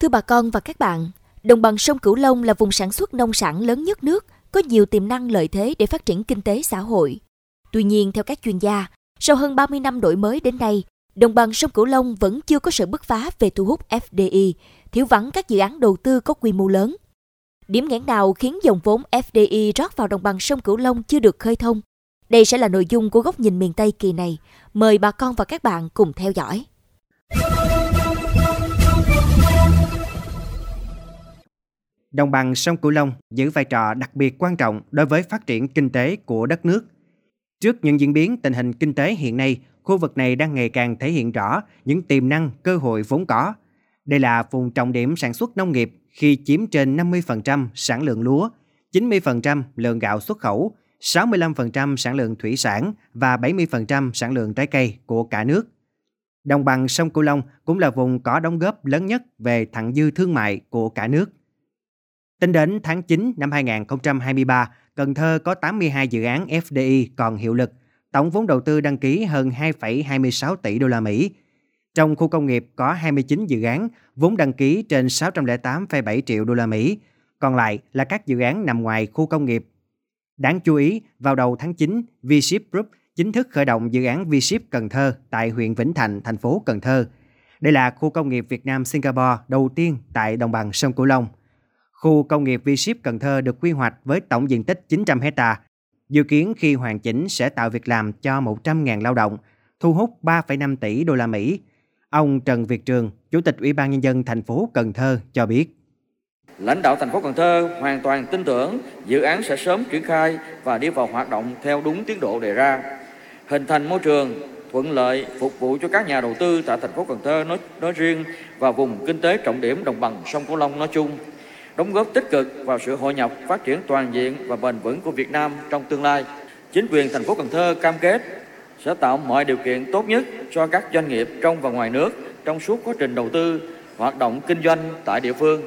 Thưa bà con và các bạn, đồng bằng sông Cửu Long là vùng sản xuất nông sản lớn nhất nước, có nhiều tiềm năng lợi thế để phát triển kinh tế xã hội. Tuy nhiên, theo các chuyên gia, sau hơn 30 năm đổi mới đến nay, đồng bằng sông Cửu Long vẫn chưa có sự bứt phá về thu hút FDI, thiếu vắng các dự án đầu tư có quy mô lớn. Điểm nghẽn nào khiến dòng vốn FDI rót vào đồng bằng sông Cửu Long chưa được khơi thông? Đây sẽ là nội dung của góc nhìn miền Tây kỳ này. Mời bà con và các bạn cùng theo dõi. Đồng bằng sông Cửu Long giữ vai trò đặc biệt quan trọng đối với phát triển kinh tế của đất nước. Trước những diễn biến tình hình kinh tế hiện nay, khu vực này đang ngày càng thể hiện rõ những tiềm năng, cơ hội vốn có. Đây là vùng trọng điểm sản xuất nông nghiệp khi chiếm trên 50% sản lượng lúa, 90% lượng gạo xuất khẩu, 65% sản lượng thủy sản và 70% sản lượng trái cây của cả nước. Đồng bằng sông Cửu Long cũng là vùng có đóng góp lớn nhất về thặng dư thương mại của cả nước. Tính đến tháng 9 năm 2023, Cần Thơ có 82 dự án FDI còn hiệu lực, tổng vốn đầu tư đăng ký hơn 2,26 tỷ đô la Mỹ. Trong khu công nghiệp có 29 dự án, vốn đăng ký trên 608,7 triệu đô la Mỹ, còn lại là các dự án nằm ngoài khu công nghiệp. Đáng chú ý, vào đầu tháng 9, V-Ship Group chính thức khởi động dự án V-Ship Cần Thơ tại huyện Vĩnh Thạnh, thành phố Cần Thơ. Đây là khu công nghiệp Việt Nam Singapore đầu tiên tại đồng bằng sông Cửu Long. Khu công nghiệp V-Ship Cần Thơ được quy hoạch với tổng diện tích 900 hecta. Dự kiến khi hoàn chỉnh sẽ tạo việc làm cho 100.000 lao động, thu hút 3,5 tỷ đô la Mỹ. Ông Trần Việt Trường, Chủ tịch Ủy ban nhân dân thành phố Cần Thơ cho biết. Lãnh đạo thành phố Cần Thơ hoàn toàn tin tưởng dự án sẽ sớm triển khai và đi vào hoạt động theo đúng tiến độ đề ra, hình thành môi trường thuận lợi phục vụ cho các nhà đầu tư tại thành phố Cần Thơ nói, nói riêng và vùng kinh tế trọng điểm đồng bằng sông Cửu Long nói chung đóng góp tích cực vào sự hội nhập phát triển toàn diện và bền vững của Việt Nam trong tương lai. Chính quyền thành phố Cần Thơ cam kết sẽ tạo mọi điều kiện tốt nhất cho các doanh nghiệp trong và ngoài nước trong suốt quá trình đầu tư, hoạt động kinh doanh tại địa phương.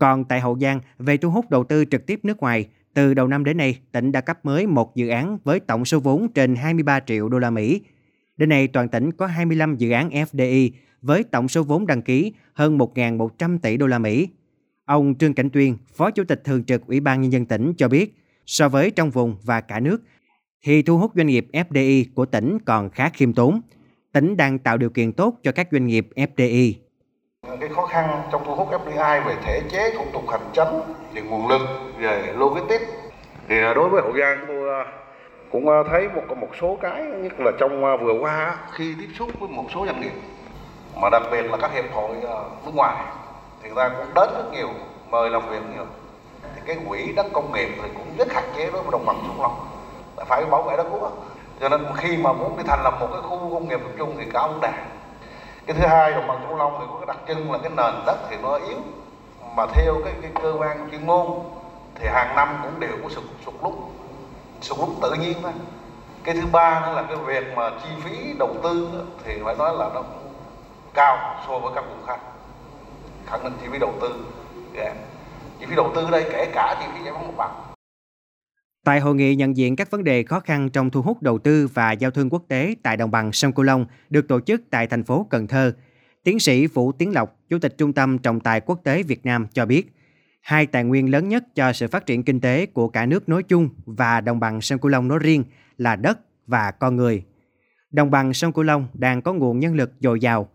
Còn tại Hậu Giang, về thu hút đầu tư trực tiếp nước ngoài, từ đầu năm đến nay, tỉnh đã cấp mới một dự án với tổng số vốn trên 23 triệu đô la Mỹ. Đến nay, toàn tỉnh có 25 dự án FDI với tổng số vốn đăng ký hơn 1.100 tỷ đô la Mỹ. Ông Trương Cảnh Tuyên, Phó Chủ tịch Thường trực Ủy ban Nhân dân tỉnh cho biết, so với trong vùng và cả nước, thì thu hút doanh nghiệp FDI của tỉnh còn khá khiêm tốn. Tỉnh đang tạo điều kiện tốt cho các doanh nghiệp FDI. Cái khó khăn trong thu hút FDI về thể chế, thủ tục hành chính, về nguồn lực, về logistics. Thì à, đối với Hậu Giang tôi à, cũng à, thấy một một số cái nhất là trong vừa qua khi tiếp xúc với một số doanh nghiệp mà đặc biệt là các hiệp hội nước ngoài thì người ta cũng đến rất nhiều mời làm việc nhiều thì cái quỹ đất công nghiệp thì cũng rất hạn chế đối với đồng bằng sông long phải bảo vệ đất quốc cho nên khi mà muốn đi thành lập một cái khu công nghiệp tập trung thì cả ông đảng cái thứ hai đồng bằng sông long thì có cái đặc trưng là cái nền đất thì nó yếu. Mà theo cái, cái cơ quan chuyên môn thì hàng năm cũng đều có sụt sụt lún sụt lún tự nhiên thôi. Cái thứ ba nữa là cái việc mà chi phí đầu tư thì phải nói là nó cao so với các vùng khác. Khẳng định chi phí đầu tư yeah. chi phí đầu tư đây kể cả chi phí giải phóng mặt bằng. Tại hội nghị nhận diện các vấn đề khó khăn trong thu hút đầu tư và giao thương quốc tế tại đồng bằng sông Cửu Long được tổ chức tại thành phố Cần Thơ, tiến sĩ Vũ Tiến Lộc, Chủ tịch Trung tâm Trọng tài Quốc tế Việt Nam cho biết, hai tài nguyên lớn nhất cho sự phát triển kinh tế của cả nước nói chung và đồng bằng sông Cửu Long nói riêng là đất và con người. Đồng bằng sông Cửu Long đang có nguồn nhân lực dồi dào,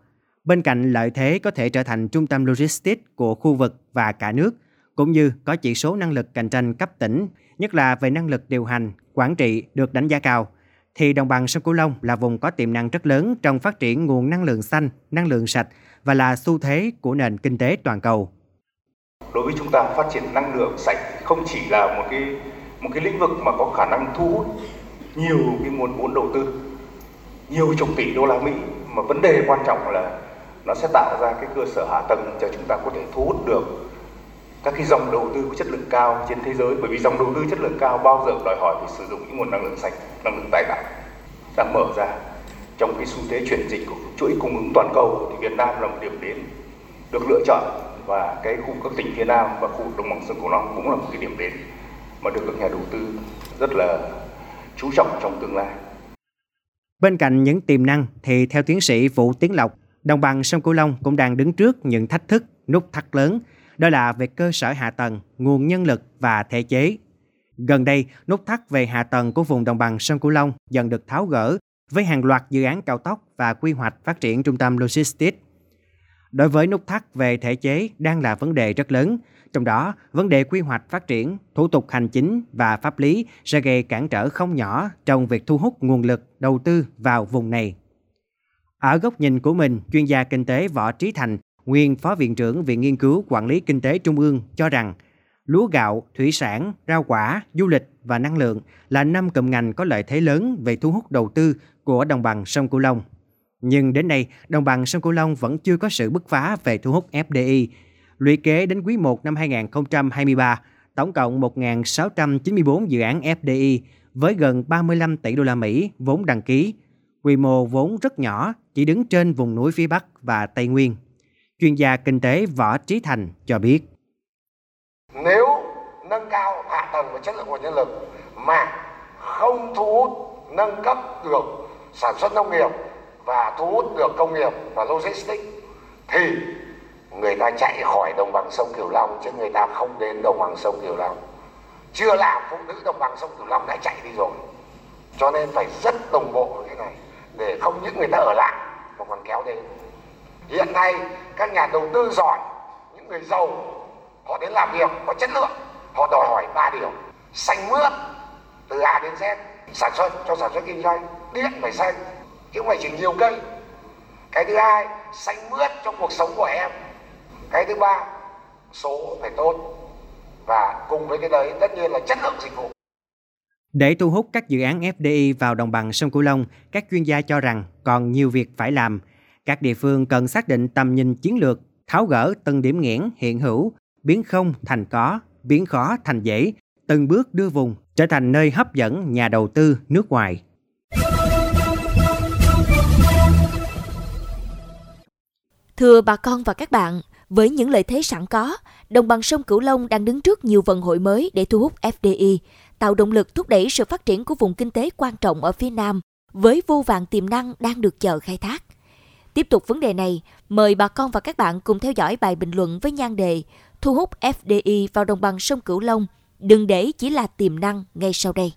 Bên cạnh lợi thế có thể trở thành trung tâm logistics của khu vực và cả nước, cũng như có chỉ số năng lực cạnh tranh cấp tỉnh, nhất là về năng lực điều hành, quản trị được đánh giá cao, thì đồng bằng sông Cửu Long là vùng có tiềm năng rất lớn trong phát triển nguồn năng lượng xanh, năng lượng sạch và là xu thế của nền kinh tế toàn cầu. Đối với chúng ta phát triển năng lượng sạch không chỉ là một cái một cái lĩnh vực mà có khả năng thu hút nhiều cái nguồn vốn đầu tư, nhiều chục tỷ đô la Mỹ mà vấn đề quan trọng là nó sẽ tạo ra cái cơ sở hạ tầng cho chúng ta có thể thu hút được các cái dòng đầu tư có chất lượng cao trên thế giới bởi vì dòng đầu tư chất lượng cao bao giờ đòi hỏi phải sử dụng những nguồn năng lượng sạch năng lượng tái tạo đang mở ra trong cái xu thế chuyển dịch của chuỗi cung ứng toàn cầu thì Việt Nam là một điểm đến được lựa chọn và cái khu các tỉnh phía Nam và khu đồng bằng sông Cửu Long cũng là một cái điểm đến mà được các nhà đầu tư rất là chú trọng trong tương lai. Bên cạnh những tiềm năng thì theo tiến sĩ Vũ Tiến Lộc, đồng bằng sông Cửu Long cũng đang đứng trước những thách thức nút thắt lớn, đó là về cơ sở hạ tầng, nguồn nhân lực và thể chế. Gần đây, nút thắt về hạ tầng của vùng đồng bằng sông Cửu Long dần được tháo gỡ với hàng loạt dự án cao tốc và quy hoạch phát triển trung tâm logistics. Đối với nút thắt về thể chế đang là vấn đề rất lớn, trong đó vấn đề quy hoạch phát triển, thủ tục hành chính và pháp lý sẽ gây cản trở không nhỏ trong việc thu hút nguồn lực đầu tư vào vùng này. Ở góc nhìn của mình, chuyên gia kinh tế Võ Trí Thành, nguyên Phó Viện trưởng Viện Nghiên cứu Quản lý Kinh tế Trung ương cho rằng lúa gạo, thủy sản, rau quả, du lịch và năng lượng là năm cụm ngành có lợi thế lớn về thu hút đầu tư của đồng bằng sông Cửu Long. Nhưng đến nay, đồng bằng sông Cửu Long vẫn chưa có sự bứt phá về thu hút FDI. Lũy kế đến quý 1 năm 2023, tổng cộng 1.694 dự án FDI với gần 35 tỷ đô la Mỹ vốn đăng ký. Quy mô vốn rất nhỏ, chỉ đứng trên vùng núi phía Bắc và Tây Nguyên. Chuyên gia kinh tế Võ Trí Thành cho biết. Nếu nâng cao hạ tầng và chất lượng nguồn nhân lực mà không thu hút, nâng cấp được sản xuất nông nghiệp và thu hút được công nghiệp và logistics, thì người ta chạy khỏi đồng bằng sông Cửu Long chứ người ta không đến đồng bằng sông Cửu Long. Chưa làm phụ nữ đồng bằng sông Cửu Long đã chạy đi rồi. Cho nên phải rất đồng bộ cái này để không những người ta ở lại mà còn kéo đến. Hiện nay các nhà đầu tư giỏi, những người giàu họ đến làm việc có chất lượng, họ đòi hỏi ba điều: xanh mướt từ A đến Z, sản xuất cho sản xuất kinh doanh, điện phải xanh chứ không phải chỉ nhiều cây. Cái thứ hai, xanh mướt cho cuộc sống của em. Cái thứ ba, số phải tốt và cùng với cái đấy tất nhiên là chất lượng dịch vụ. Để thu hút các dự án FDI vào đồng bằng sông Cửu Long, các chuyên gia cho rằng còn nhiều việc phải làm. Các địa phương cần xác định tầm nhìn chiến lược, tháo gỡ từng điểm nghẽn hiện hữu, biến không thành có, biến khó thành dễ, từng bước đưa vùng trở thành nơi hấp dẫn nhà đầu tư nước ngoài. Thưa bà con và các bạn, với những lợi thế sẵn có, đồng bằng sông Cửu Long đang đứng trước nhiều vận hội mới để thu hút FDI, tạo động lực thúc đẩy sự phát triển của vùng kinh tế quan trọng ở phía Nam với vô vàng tiềm năng đang được chờ khai thác. Tiếp tục vấn đề này, mời bà con và các bạn cùng theo dõi bài bình luận với nhan đề Thu hút FDI vào đồng bằng sông Cửu Long, đừng để chỉ là tiềm năng ngay sau đây.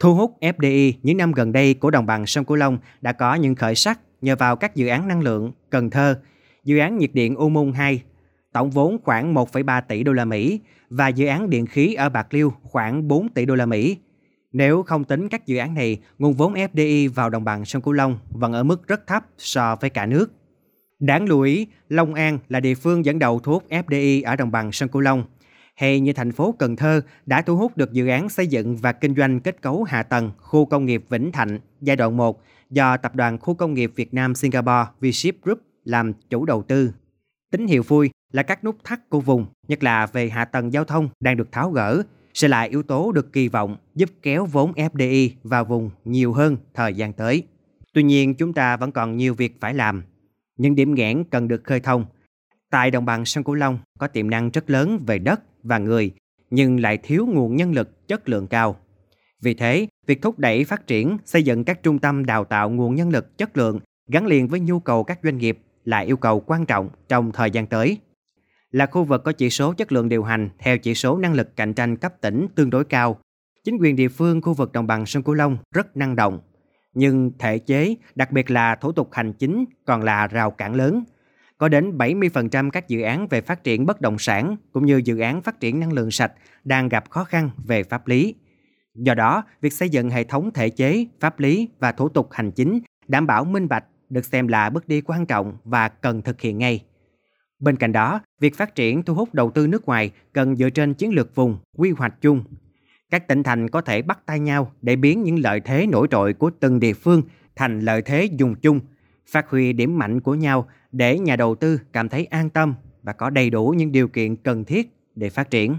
Thu hút FDI những năm gần đây của đồng bằng sông Cửu Long đã có những khởi sắc nhờ vào các dự án năng lượng Cần Thơ, dự án nhiệt điện U Môn 2, tổng vốn khoảng 1,3 tỷ đô la Mỹ và dự án điện khí ở Bạc Liêu khoảng 4 tỷ đô la Mỹ. Nếu không tính các dự án này, nguồn vốn FDI vào đồng bằng sông Cửu Long vẫn ở mức rất thấp so với cả nước. Đáng lưu ý, Long An là địa phương dẫn đầu thu hút FDI ở đồng bằng sông Cửu Long – hay như thành phố Cần Thơ đã thu hút được dự án xây dựng và kinh doanh kết cấu hạ tầng khu công nghiệp Vĩnh Thạnh giai đoạn 1 do Tập đoàn Khu công nghiệp Việt Nam Singapore V-Ship Group làm chủ đầu tư. Tín hiệu vui là các nút thắt của vùng, nhất là về hạ tầng giao thông đang được tháo gỡ, sẽ là yếu tố được kỳ vọng giúp kéo vốn FDI vào vùng nhiều hơn thời gian tới. Tuy nhiên, chúng ta vẫn còn nhiều việc phải làm. Những điểm nghẽn cần được khơi thông. Tại đồng bằng sông Cửu Long có tiềm năng rất lớn về đất, và người, nhưng lại thiếu nguồn nhân lực chất lượng cao. Vì thế, việc thúc đẩy phát triển, xây dựng các trung tâm đào tạo nguồn nhân lực chất lượng gắn liền với nhu cầu các doanh nghiệp là yêu cầu quan trọng trong thời gian tới. Là khu vực có chỉ số chất lượng điều hành theo chỉ số năng lực cạnh tranh cấp tỉnh tương đối cao, chính quyền địa phương khu vực đồng bằng sông Cửu Long rất năng động. Nhưng thể chế, đặc biệt là thủ tục hành chính còn là rào cản lớn – có đến 70% các dự án về phát triển bất động sản cũng như dự án phát triển năng lượng sạch đang gặp khó khăn về pháp lý. Do đó, việc xây dựng hệ thống thể chế, pháp lý và thủ tục hành chính đảm bảo minh bạch được xem là bước đi quan trọng và cần thực hiện ngay. Bên cạnh đó, việc phát triển thu hút đầu tư nước ngoài cần dựa trên chiến lược vùng, quy hoạch chung. Các tỉnh thành có thể bắt tay nhau để biến những lợi thế nổi trội của từng địa phương thành lợi thế dùng chung, phát huy điểm mạnh của nhau để nhà đầu tư cảm thấy an tâm và có đầy đủ những điều kiện cần thiết để phát triển.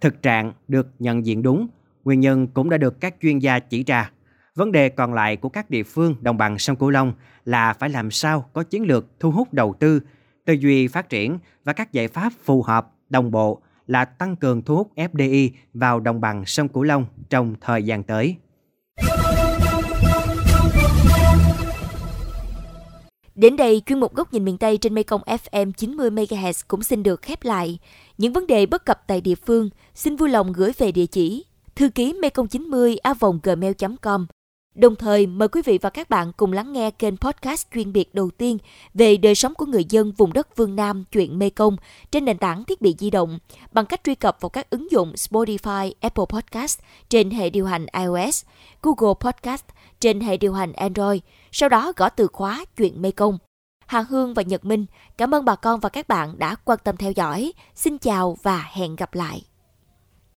Thực trạng được nhận diện đúng, nguyên nhân cũng đã được các chuyên gia chỉ ra. Vấn đề còn lại của các địa phương đồng bằng sông Cửu Long là phải làm sao có chiến lược thu hút đầu tư, tư duy phát triển và các giải pháp phù hợp, đồng bộ là tăng cường thu hút FDI vào đồng bằng sông Cửu Long trong thời gian tới. Đến đây, chuyên mục Góc nhìn miền Tây trên Mekong FM 90 MHz cũng xin được khép lại. Những vấn đề bất cập tại địa phương, xin vui lòng gửi về địa chỉ thư ký mekong 90 a gmail.com Đồng thời, mời quý vị và các bạn cùng lắng nghe kênh podcast chuyên biệt đầu tiên về đời sống của người dân vùng đất Vương Nam chuyện Mê Công trên nền tảng thiết bị di động bằng cách truy cập vào các ứng dụng Spotify, Apple Podcast trên hệ điều hành iOS, Google Podcast trên hệ điều hành Android, sau đó gõ từ khóa chuyện Mê Công. Hà Hương và Nhật Minh, cảm ơn bà con và các bạn đã quan tâm theo dõi. Xin chào và hẹn gặp lại.